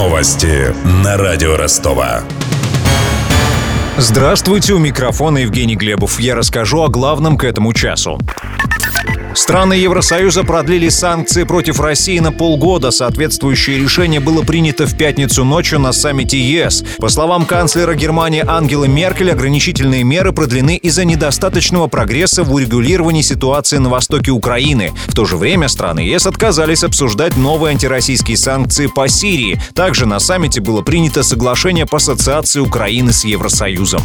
Новости на радио Ростова. Здравствуйте, у микрофона Евгений Глебов. Я расскажу о главном к этому часу. Страны Евросоюза продлили санкции против России на полгода. Соответствующее решение было принято в пятницу ночью на саммите ЕС. По словам канцлера Германии Ангелы Меркель, ограничительные меры продлены из-за недостаточного прогресса в урегулировании ситуации на востоке Украины. В то же время страны ЕС отказались обсуждать новые антироссийские санкции по Сирии. Также на саммите было принято соглашение по ассоциации Украины с Евросоюзом.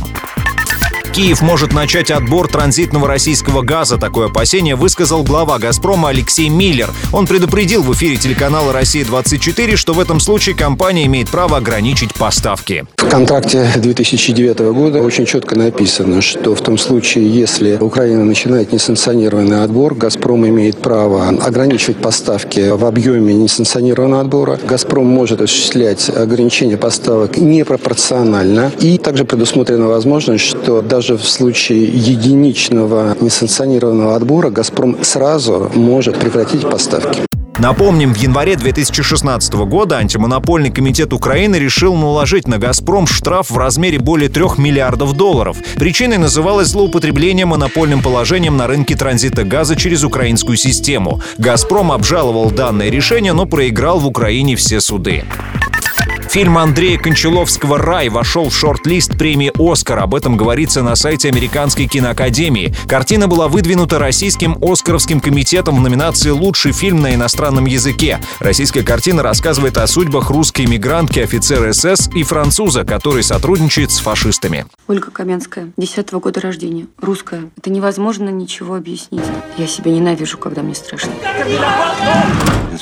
Киев может начать отбор транзитного российского газа. Такое опасение высказал глава «Газпрома» Алексей Миллер. Он предупредил в эфире телеканала «Россия-24», что в этом случае компания имеет право ограничить поставки. В контракте 2009 года очень четко написано, что в том случае, если Украина начинает несанкционированный отбор, «Газпром» имеет право ограничивать поставки в объеме несанкционированного отбора. «Газпром» может осуществлять ограничение поставок непропорционально. И также предусмотрена возможность, что даже даже в случае единичного несанкционированного отбора «Газпром» сразу может прекратить поставки. Напомним, в январе 2016 года антимонопольный комитет Украины решил наложить на «Газпром» штраф в размере более 3 миллиардов долларов. Причиной называлось злоупотребление монопольным положением на рынке транзита газа через украинскую систему. «Газпром» обжаловал данное решение, но проиграл в Украине все суды. Фильм Андрея Кончаловского «Рай» вошел в шорт-лист премии «Оскар». Об этом говорится на сайте Американской киноакадемии. Картина была выдвинута Российским Оскаровским комитетом в номинации «Лучший фильм на иностранном языке». Российская картина рассказывает о судьбах русской мигрантки, офицера СС и француза, который сотрудничает с фашистами. Ольга Каменская, 10 -го года рождения, русская. Это невозможно ничего объяснить. Я себя ненавижу, когда мне страшно.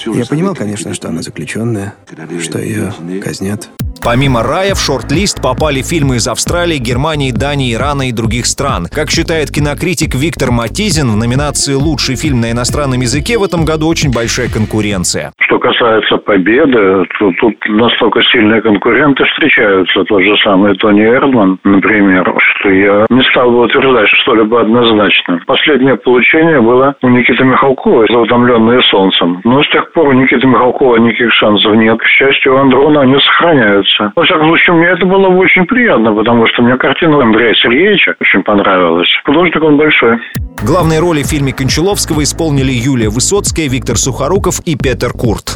Я понимал, конечно, что она заключенная, что ее казнят. Помимо «Рая» в шорт-лист попали фильмы из Австралии, Германии, Дании, Ирана и других стран. Как считает кинокритик Виктор Матизин, в номинации «Лучший фильм на иностранном языке» в этом году очень большая конкуренция. Что касается победы, то тут настолько сильные конкуренты встречаются. Тот же самый Тони Эрдман, например, что я не стал бы утверждать что-либо однозначно. Последнее получение было у Никиты Михалкова за «Утомленные солнцем». Но с тех пор у Никиты Михалкова никаких шансов нет. К счастью, у Андрона они сохраняются нравится. Во всяком случае, мне это было очень приятно, потому что мне картина Андрея Сергеевича очень понравилась. Художник он большой. Главные роли в фильме Кончаловского исполнили Юлия Высоцкая, Виктор Сухоруков и Петер Курт.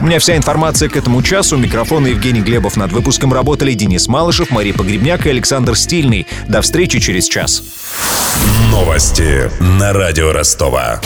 У меня вся информация к этому часу. Микрофон Евгений Глебов. Над выпуском работали Денис Малышев, Мария Погребняк и Александр Стильный. До встречи через час. Новости на радио Ростова.